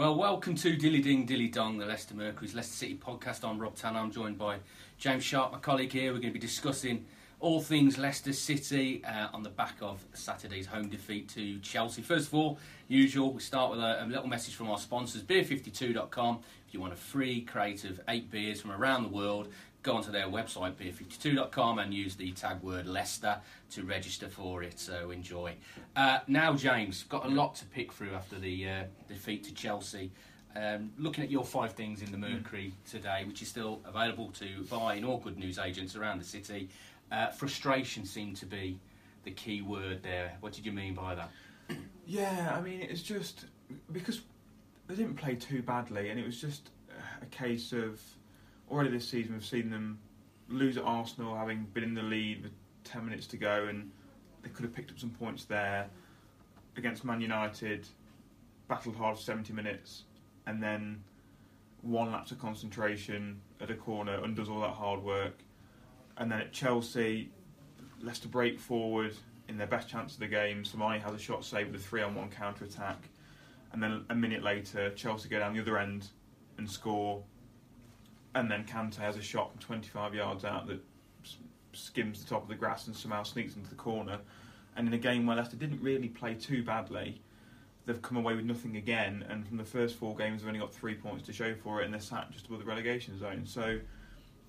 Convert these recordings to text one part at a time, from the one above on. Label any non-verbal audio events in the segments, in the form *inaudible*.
Well, welcome to Dilly Ding Dilly Dong, the Leicester Mercury's Leicester City podcast. I'm Rob Tanner. I'm joined by James Sharp, my colleague here. We're going to be discussing all things Leicester City uh, on the back of Saturday's home defeat to Chelsea. First of all, usual, we start with a, a little message from our sponsors, beer52.com. If you want a free crate of eight beers from around the world, go onto their website, beer52.com, and use the tag word Leicester to register for it. So enjoy. Uh, now, James, got a lot to pick through after the uh, defeat to Chelsea. Um, looking at your five things in the Mercury today, which is still available to buy in all good news agents around the city, uh, frustration seemed to be the key word there. What did you mean by that? *clears throat* Yeah, I mean, it's just because they didn't play too badly, and it was just a case of already this season we've seen them lose at Arsenal, having been in the lead with 10 minutes to go, and they could have picked up some points there against Man United, battled hard for 70 minutes, and then one lapse of concentration at a corner undoes all that hard work. And then at Chelsea, Leicester break forward in their best chance of the game. Slimani has a shot saved with a three on one counter attack. And then a minute later, Chelsea go down the other end and score. And then Kante has a shot from 25 yards out that skims the top of the grass and somehow sneaks into the corner. And in a game where Leicester didn't really play too badly, they've come away with nothing again. And from the first four games, they've only got three points to show for it, and they're sat just above the relegation zone. So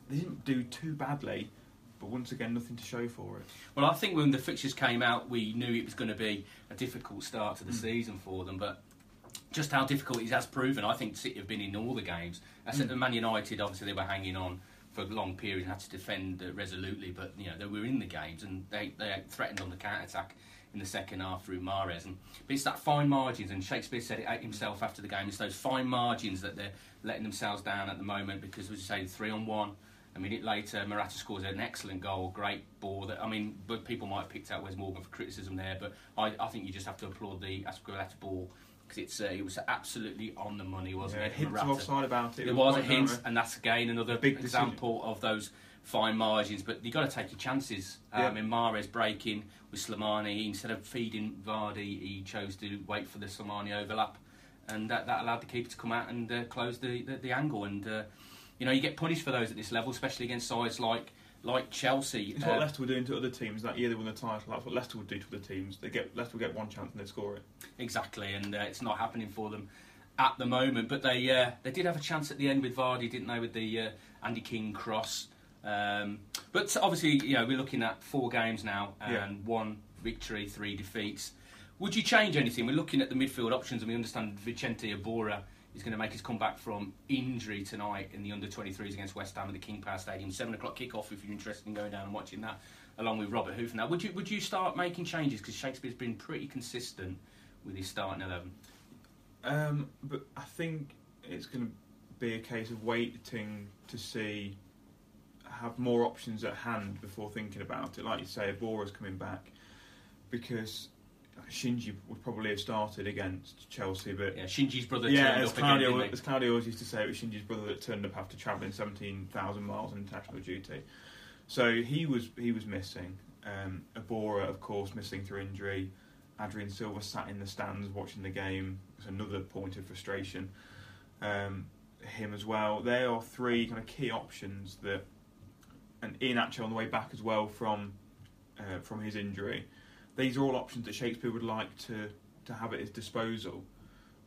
they didn't do too badly, but once again, nothing to show for it. Well, I think when the fixtures came out, we knew it was going to be a difficult start to the mm. season for them, but just how difficult it has proven. I think City have been in all the games. I said mm. Man United, obviously, they were hanging on for a long period, and had to defend uh, resolutely, but you know they were in the games and they, they threatened on the counter attack in the second half through Mahrez. And but it's that fine margins, and Shakespeare said it himself after the game. It's those fine margins that they're letting themselves down at the moment because, as you say, three on one. A minute later, Morata scores an excellent goal, great ball. That I mean, but people might have picked out Wes Morgan for criticism there, but I, I think you just have to applaud the Azpilicueta ball because it's uh, it was absolutely on the money, wasn't yeah, it? Hints offside about it. There was, a hint, and that's again another big example decision. of those fine margins. But you've got to take your chances. Um, yeah. In Mahrez breaking with Slimani, instead of feeding Vardy, he chose to wait for the Slimani overlap, and that, that allowed the keeper to come out and uh, close the, the, the angle. And uh, you know you get punished for those at this level, especially against sides like like Chelsea. It's uh, what Leicester were doing to other teams that year they won the title. That's what Leicester would do to other teams. They get Leicester will get one chance and they score it. Exactly, and uh, it's not happening for them at the moment. But they uh, they did have a chance at the end with Vardy, didn't they? With the uh, Andy King cross. Um, but obviously, you know, we're looking at four games now and yeah. one victory, three defeats. Would you change anything? We're looking at the midfield options, and we understand Vicente Iborra He's going to make his comeback from injury tonight in the under 23s against West Ham at the King Power Stadium. Seven o'clock kickoff if you're interested in going down and watching that, along with Robert Huth. Now, would you would you start making changes because Shakespeare's been pretty consistent with his starting eleven? Um, but I think it's going to be a case of waiting to see have more options at hand before thinking about it. Like you say, Iborra's coming back because Shinji would probably have started against Chelsea, but yeah, Shinji's brother. Yeah, as Claudio, again, as Claudio always used to say, it was Shinji's brother that turned up after travelling seventeen thousand miles on international duty. So he was he was missing. Um, Iborra, of course, missing through injury. Adrian Silva sat in the stands watching the game. It's another point of frustration. Um, him as well. There are three kind of key options that, and Iheanacho on the way back as well from uh, from his injury these are all options that Shakespeare would like to, to have at his disposal,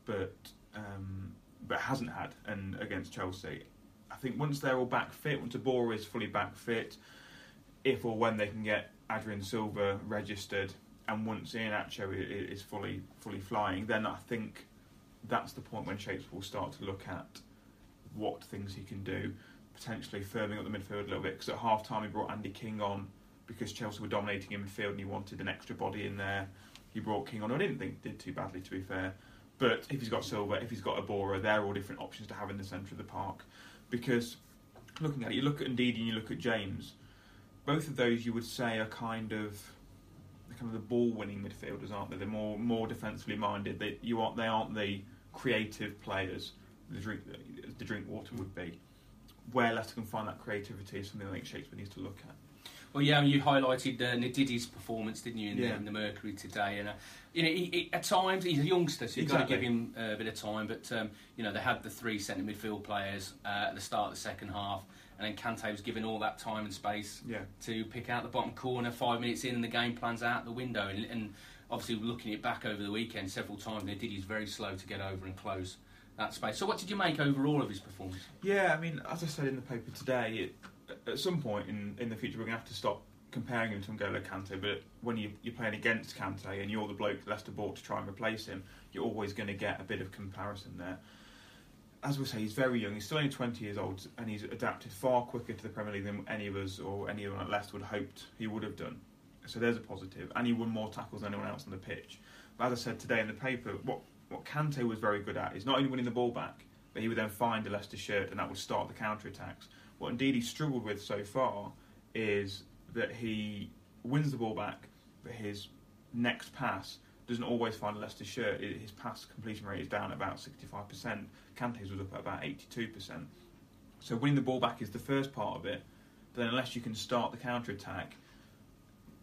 but um, but hasn't had. And against Chelsea, I think once they're all back fit, once Iborra is fully back fit, if or when they can get Adrian Silva registered, and once Iheanacho is fully fully flying, then I think that's the point when Shakespeare will start to look at what things he can do, potentially firming up the midfield a little bit. Because at half time he brought Andy King on because Chelsea were dominating in midfield and he wanted an extra body in there. he brought King on. I didn't think did too badly, to be fair. But if he's got Silva, if he's got Iborra, they're all different options to have in the centre of the park. Because looking at it, you look at Ndidi and you look at James. Both of those you would say are kind of kind of the ball-winning midfielders, aren't they? They're more more defensively minded. They you aren't they aren't the creative players the drink the Drinkwater would be. Where Leicester can find that creativity is something I think Shakespeare needs to look at. Well, yeah, you highlighted uh, performance, didn't you, in, Yeah. the, in the Mercury today? And uh, you know, he, he, at times he's a youngster, so you've got to give him uh, a bit of time. But um, you know, they had the three centre midfield players uh, at the start of the second half, and then Kante was given all that time and space Yeah. to pick out the bottom corner. Five minutes in, and the game plan's out the window. And, and obviously, looking it back over the weekend, several times Ndidi's very slow to get over and close that space. So, what did you make overall of his performance? Yeah, I mean, as I said in the paper today, it, at some point in, in the future we're going to have to stop comparing him to N'Golo Kante. But when you, you're playing against Kante and you're the bloke Leicester bought to try and replace him, you're always going to get a bit of comparison there. As we say, he's very young. He's still only 20 years old, and he's adapted far quicker to the Premier League than any of us or anyone at Leicester would have hoped he would have done. So there's a positive, and he won more tackles than anyone else on the pitch. But as I said today in the paper, what what Kante was very good at is not only winning the ball back, but he would then find a Leicester shirt, and that would start the counter attacks. What Ndidi's struggled with so far is that he wins the ball back, but his next pass doesn't always find a Leicester shirt. His pass completion rate is down at about 65%. Kante's was up at about 82%. So winning the ball back is the first part of it, but then unless you can start the counter attack,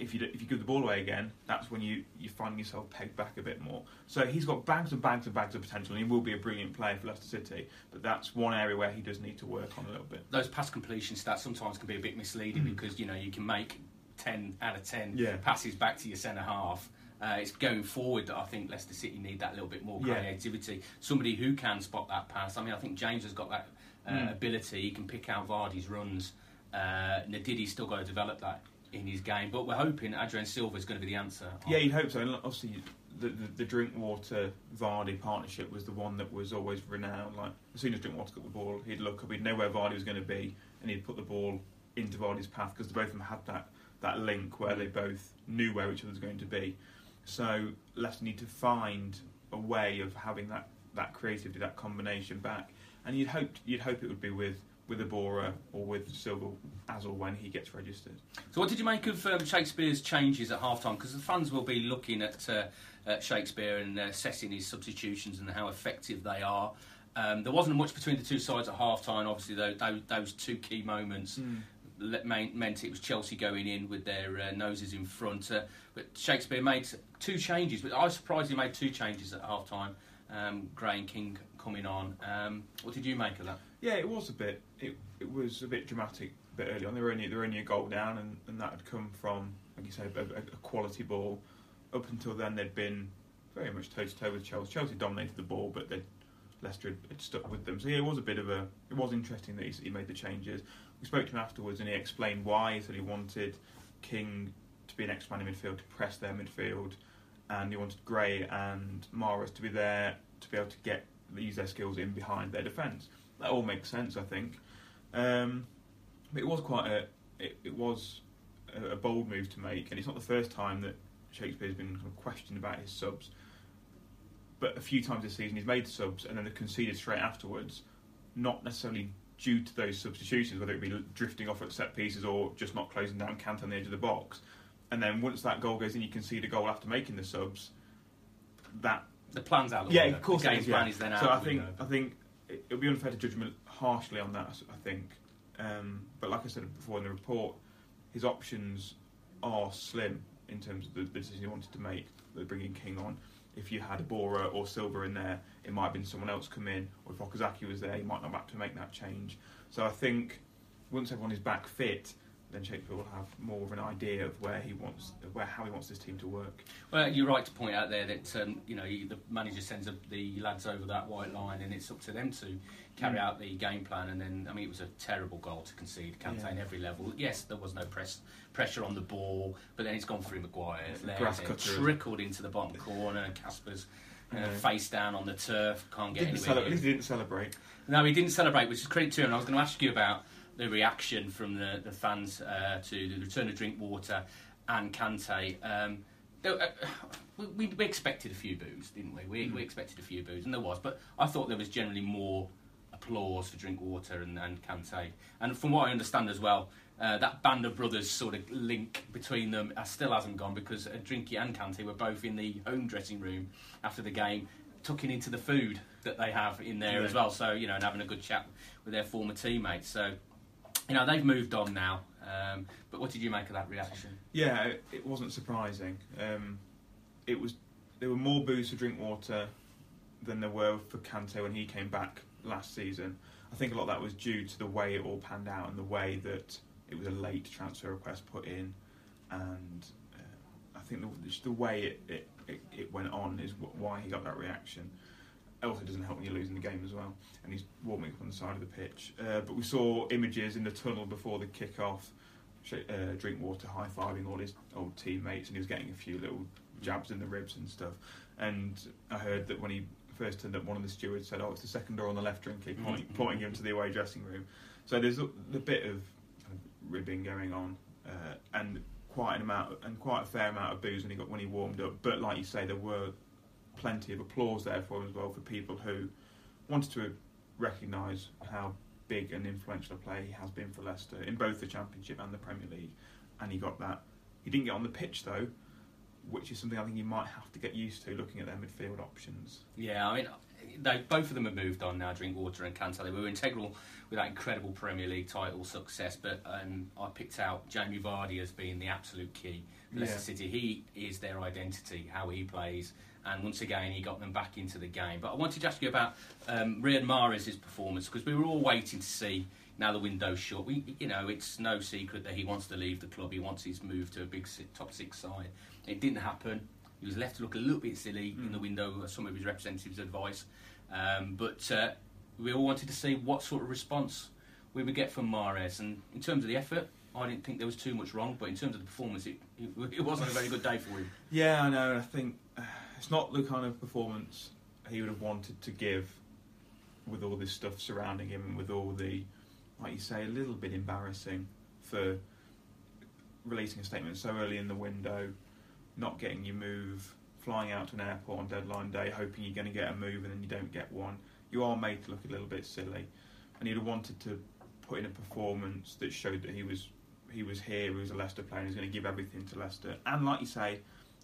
if you if you give the ball away again, that's when you you find yourself pegged back a bit more. So he's got bags and bags and bags of potential, and he will be a brilliant player for Leicester City. But that's one area where he does need to work on a little bit. those pass completion stats sometimes can be a bit misleading because you know you can make 10 out of 10 Mm. Yeah. passes back to your centre half. Uh, it's going forward that I think Leicester City need that little bit more Yeah. creativity. Somebody who can spot that pass. I mean, I think James has got that uh, Mm. ability. He can pick out Vardy's runs. Uh, Ndidi's still got to develop that in his game. But we're hoping Adrian Silva is going to be the answer. Yeah, you'd hope so. And obviously, the, the, the Drinkwater Vardy partnership was the one that was always renowned. Like as soon as Drinkwater got the ball, he'd look up, he'd know where Vardy was going to be, and he'd put the ball into Vardy's path because both of them had that that link where they both knew where each other was going to be. So Leicester need to find a way of having that, that creativity, that combination back. And you'd hope you'd hope it would be with with Iborra or with Silva as or when he gets registered. So, what did you make of um, Shakespeare's changes at half time? Because the fans will be looking at, uh, at Shakespeare and uh, assessing his substitutions and how effective they are. Um, there wasn't much between the two sides at half time, obviously, though, those, those two key moments le- meant, meant it was Chelsea going in with their uh, noses in front. Uh, but Shakespeare made two changes, but I was surprised he made two changes at half time. Um, Gray and King coming on. Um, what did you make of that? Yeah, it was a bit. It, it was a bit dramatic a bit early on. They were only they were only a goal down, and, and that had come from, like you say, a, a, a quality ball. Up until then, they'd been very much toe to toe with Chelsea. Chelsea dominated the ball, but they Leicester had, had stuck with them. So yeah, it was a bit of a. It was interesting that he, he made the changes. We spoke to him afterwards, and he explained why. He said he wanted King to be an extra man in midfield to press their midfield, and he wanted Gray and Mahrez to be there to be able to get use their skills in behind their defence. That all makes sense, I think. Um, but it was quite a it, it was a, a bold move to make, and it's not the first time that Shakespeare's been kind of questioned about his subs. But a few times this season, he's made subs and then they've conceded straight afterwards, not necessarily due to those substitutions, whether it be drifting off at set pieces or just not closing down Kante on the edge of the box. And then once that goal goes in, you concede a goal after making the subs. That The plan's out the yeah, window. of course. The it game is, plan yeah. is then out So I think window. I think it would be unfair to judge him harshly on that. I think, um, but like I said before in the report, his options are slim in terms of the, the decision he wanted to make. The bringing King on. If you had Iborra or Silva in there, it might have been someone else come in. Or if Okazaki was there, he might not have to make that change. So I think once everyone is back fit, then Shakespeare will have more of an idea of where he wants, where how he wants this team to work. Well, you're right to point out there that um, you know the manager sends up the lads over that white line, and it's up to them to carry Mm. out the game plan. And then, I mean, it was a terrible goal to concede. Kante Yeah. every level. Yes, there was no press pressure on the ball, but then it's gone through Maguire. There, Grass there, cutter, trickled into the bottom corner. and Kasper's uh, face down on the turf, can't get Didn't anywhere. cele- at least he didn't celebrate. no, he didn't celebrate, which is credit to him. And I was going to ask you about the reaction from the, the fans uh, to the return of Drinkwater and Kante. Um, uh, we, we expected a few boos, didn't we? We, Mm. we expected a few boos, and there was, but I thought there was generally more applause for Drinkwater and, and Kante. And from what I understand as well, uh, that band of brothers sort of link between them uh, still hasn't gone because uh, Drinky and Kante were both in the home dressing room after the game, tucking into the food that they have in there Yeah. as well. So you know, and having a good chat with their former teammates. So you know, they've moved on now. Um, but what did you make of that reaction? Yeah, it- wasn't surprising. Um, it was there were more boos for Drinkwater than there were for Kante when he came back last season. I think a lot of that was due to the way it all panned out and the way that it was a late transfer request put in, and uh, I think the, the way it, it, it, it went on is why he got that reaction. It also doesn't help when you're losing the game as well, and he's warming up on the side of the pitch. Uh, but we saw images in the tunnel before the kick-off uh, Drinkwater high fiving all his old teammates, and he was getting a few little jabs in the ribs and stuff. And I heard that when he first turned up, one of the stewards said, "Oh, it's the second door on the left, drinking, pointing, Mhm. pointing him to the away dressing room. So there's a, bit of, kind of ribbing going on, uh, and quite an amount and quite a fair amount of boos when he got when he warmed up. But like you say, there were plenty of applause there for him as well for people who wanted to recognise how big and influential a player he has been for Leicester in both the Championship and the Premier League, and he got that. He didn't get on the pitch though, which is something I think he might have to get used to looking at their midfield options. Yeah, I mean, they both of them have moved on now. Drinkwater and Kante. They were integral with that incredible Premier League title success. But um, I picked out Jamie Vardy as being the absolute key for Leicester Yeah. City. He is their identity, how he plays, and once again he got them back into the game. But I wanted to ask you about um, Riyad Mahrez' performance because we were all waiting to see. Now the window's shut. We, you know, it's no secret that he wants to leave the club. He wants his move to a big top six side. It didn't happen. He was left to look a little bit silly in Mm. the window. uh, Some of his representatives' advice, um, but uh, we all wanted to see what sort of response we would get from Mahrez. And in terms of the effort, I didn't think there was too much wrong. But in terms of the performance, it, it, it wasn't a very good day for him. Yeah, I know. I think uh, it's not the kind of performance he would have wanted to give with all this stuff surrounding him and with all the, like you say, a little bit embarrassing for releasing a statement so early in the window, not getting your move, flying out to an airport on deadline day, hoping you're going to get a move and then you don't get one. You are made to look a little bit silly, and he'd have wanted to put in a performance that showed that he was he was here, he was a Leicester player, and he was going to give everything to Leicester. And like you say,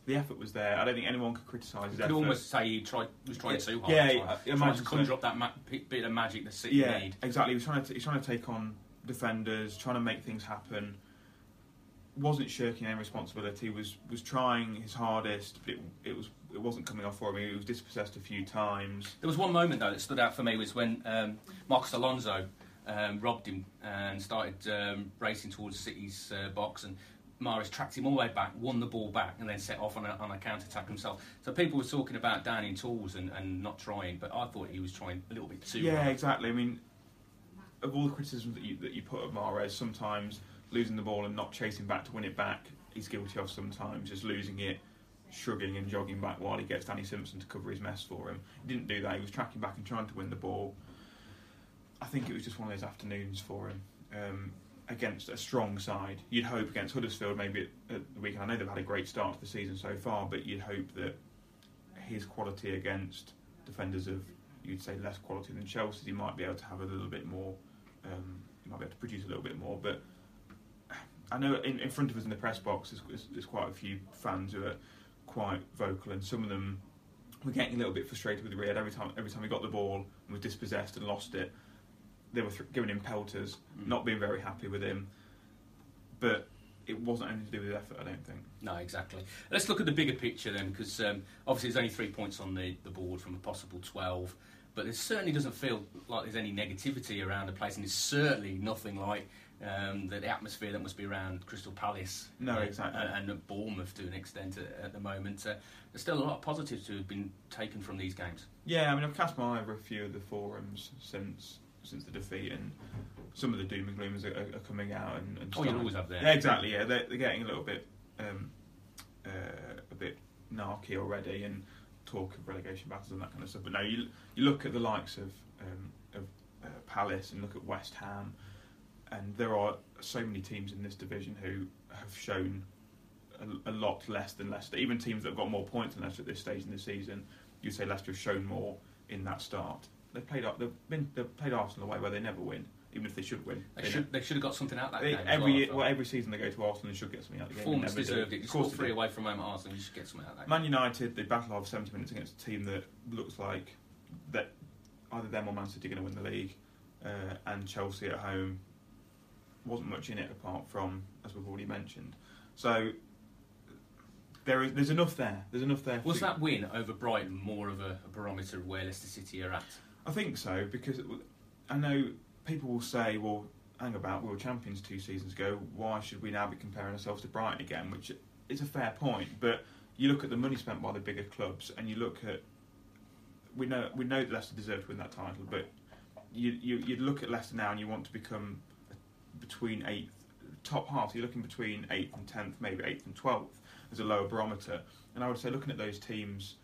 the effort was there. I don't think anyone could criticise his You effort. could almost say he tried was trying Yeah, too hard. yeah, trying, I trying to conjure up that ma- bit of magic that City yeah, need. exactly. He was trying to he's trying to take on defenders, trying to make things happen. Wasn't shirking any responsibility. Was was trying his hardest, but it, it was it wasn't coming off for him. He was dispossessed a few times. There was one moment though that stood out for me was when um, Marcos Alonso um, robbed him and started um, racing towards City's uh, box, and Mahrez tracked him all the way back, won the ball back, and then set off on a, on a counter attack himself. So people were talking about downing tools and, and not trying, but I thought he was trying a little bit too yeah, hard. exactly. I mean, of all the criticisms that you that you put at Mahrez, sometimes losing the ball and not chasing back to win it back, he's guilty of. Sometimes just losing it, shrugging and jogging back while he gets Danny Simpson to cover his mess for him. He didn't do that. He was tracking back and trying to win the ball. I think it was just one of those afternoons for him. Um, against a strong side, you'd hope against Huddersfield maybe at, the weekend. I know they've had a great start to the season so far, but you'd hope that his quality against defenders of you'd say less quality than Chelsea, he might be able to have a little bit more. Um, he might be able to produce a little bit more. But I know in, in front of us in the press box, there's, there's, quite a few fans who are quite vocal, and some of them were getting a little bit frustrated with Riyad every time. Every time he got the ball and was dispossessed and lost it, they were th- giving him pelters, Mm. not being very happy with him. But it wasn't anything to do with effort, I don't think. No, exactly. Let's look at the bigger picture then, because um, obviously there's only three points on the, the board from a possible 12, but it certainly doesn't feel like there's any negativity around the place, and it's certainly nothing like um, the, the atmosphere that must be around Crystal Palace No, uh, exactly. and, and Bournemouth to an extent at, at the moment. Uh, there's still a lot of positives to have been taken from these games. Yeah, I mean, I've cast my eye over a few of the forums since since the defeat, and some of the doom and gloomers are, are, coming out. And, and Oh, you always have there. Yeah, exactly. Yeah, they're, they're getting a little bit um, uh, a bit narky already, and talk of relegation battles and that kind of stuff. But no, you you look at the likes of um, of uh, Palace and look at West Ham, and there are so many teams in this division who have shown a, a lot less than Leicester. Even teams that have got more points than Leicester at this stage in the season, you'd say Leicester have shown more in that start. They've played they've been they've played Arsenal away where they never win, even if they should win. They, should, they should have got something out that They- game. every well, year, well, every season they go to Arsenal and should get something out of the game. Performance They never do. deserved it. You Of course scored they three away from home at Arsenal. You should get something out of that. Man United, they battle for 70 minutes against a team that looks like that either them or Man City are going to win the league, uh, and Chelsea at home wasn't much in it apart from as we've already mentioned. So there is there's enough there. There's enough there. Was that win over Brighton more of a, a barometer of where Leicester City are at? I think so because I know people will say, "Well, hang about, we were champions two seasons ago. Why should we now be comparing ourselves to Brighton again?" Which is a fair point, but you look at the money spent by the bigger clubs, and you look at we know we know that Leicester deserved to win that title, but you you you look at Leicester now and you want to become between eighth top half. so You're looking between eighth and tenth, maybe eighth and twelfth as a lower barometer. And I would say, looking at those teams,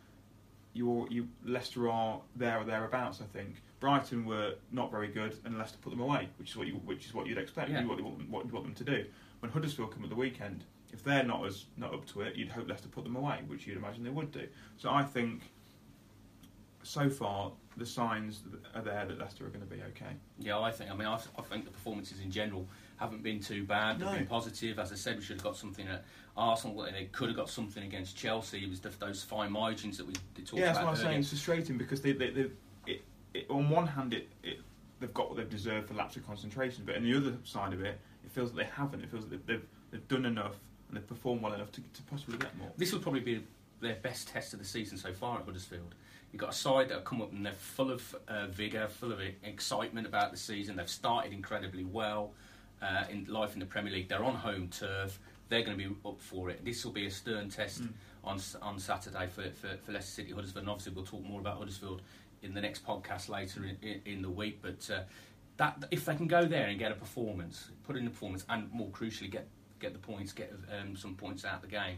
you're, you Leicester are there or thereabouts. I think Brighton were not very good, and Leicester put them away, which is what you which is what you'd expect. Yeah. You what you want, what you want them to do. When Huddersfield come at the weekend, if they're not as not up to it, you'd hope Leicester put them away, which you'd imagine they would do. So I think so far the signs are there that Leicester are going to be okay. Yeah, I think. I mean, I, I think the performances in general haven't been too bad. They've No. been positive. As I said, we should have got something at Arsenal. They could have got something against Chelsea. It was the, those fine margins that we did talk about. yeah, that's what I'm saying. It's frustrating because they, they, they it, it, on one hand, it, it, they've got what they've deserved for lapse of concentration, but on the other side of it, it feels that they haven't. It feels that they've, they've, they've done enough and they've performed well enough to, to possibly get more. This will probably be their best test of the season so far at Huddersfield. You've got a side that have come up and they're full of uh, vigour, full of excitement about the season. They've started incredibly well uh, in life in the Premier League. They're on home turf. They're going to be up for it. This will be a stern test Mm. on on Saturday for, for, for Leicester City Huddersfield. And obviously, we'll talk more about Huddersfield in the next podcast later in, in, in the week. But uh, that if they can go there and get a performance, put in a performance, and more crucially, get get the points, get um, some points out of the game,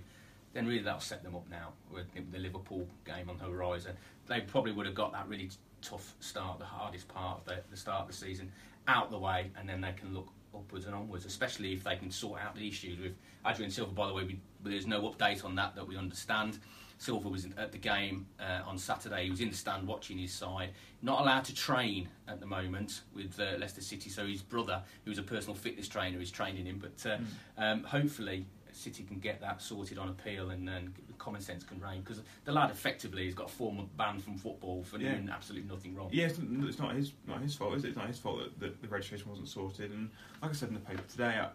then really that'll set them up now with the Liverpool game on the horizon. They probably would have got that really tough start, the hardest part of the, the start of the season, out the way, and then they can look upwards and onwards, especially if they can sort out the issues with Adrian Silva. By the way, we, there's no update on that that we understand. Silva was at the game uh, on Saturday. He was in the stand watching his side. Not allowed to train at the moment with uh, Leicester City. So his brother, who's a personal fitness trainer, is training him. But uh, um, hopefully, City can get that sorted on appeal and then common sense can reign because the lad effectively has got a four month ban from football for Yeah. doing absolutely nothing wrong. Yeah, it's, it's not his not his fault, is it? It's not his fault that, that the registration wasn't sorted. And like I said in the paper today, I,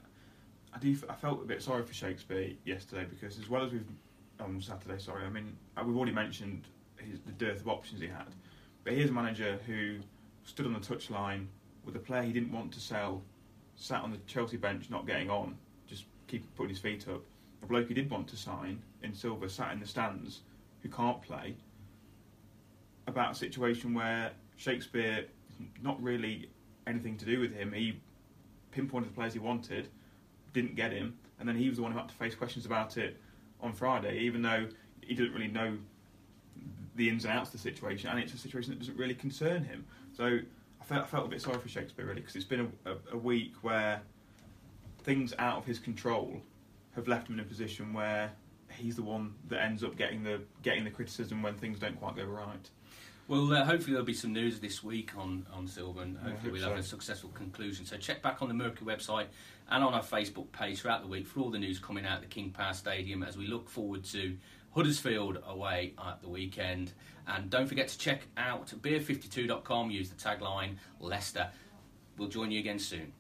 I do I felt a bit sorry for Shakespeare yesterday because as well as we've on Saturday, sorry, I mean uh, we've already mentioned his, the dearth of options he had, but here's a manager who stood on the touchline with a player he didn't want to sell, sat on the Chelsea bench not getting on, keep putting his feet up. A bloke who did want to sign in Silva sat in the stands who can't play about a situation where Shakespeare not really anything to do with him. He pinpointed the players he wanted, didn't get him, and then he was the one who had to face questions about it on Friday, even though he didn't really know the ins and outs of the situation, and it's a situation that doesn't really concern him. So I felt, I felt a bit sorry for Shakespeare really because it's been a, a, a week where things out of his control have left him in a position where he's the one that ends up getting the getting the criticism when things don't quite go right. Well, uh, hopefully there'll be some news this week on, on Silva, and hopefully hope we'll have a successful conclusion. So check back on the Mercury website and on our Facebook page throughout the week for all the news coming out of the King Power Stadium as we look forward to Huddersfield away at the weekend. And don't forget to check out beer52.com, use the tagline Leicester. We'll join you again soon.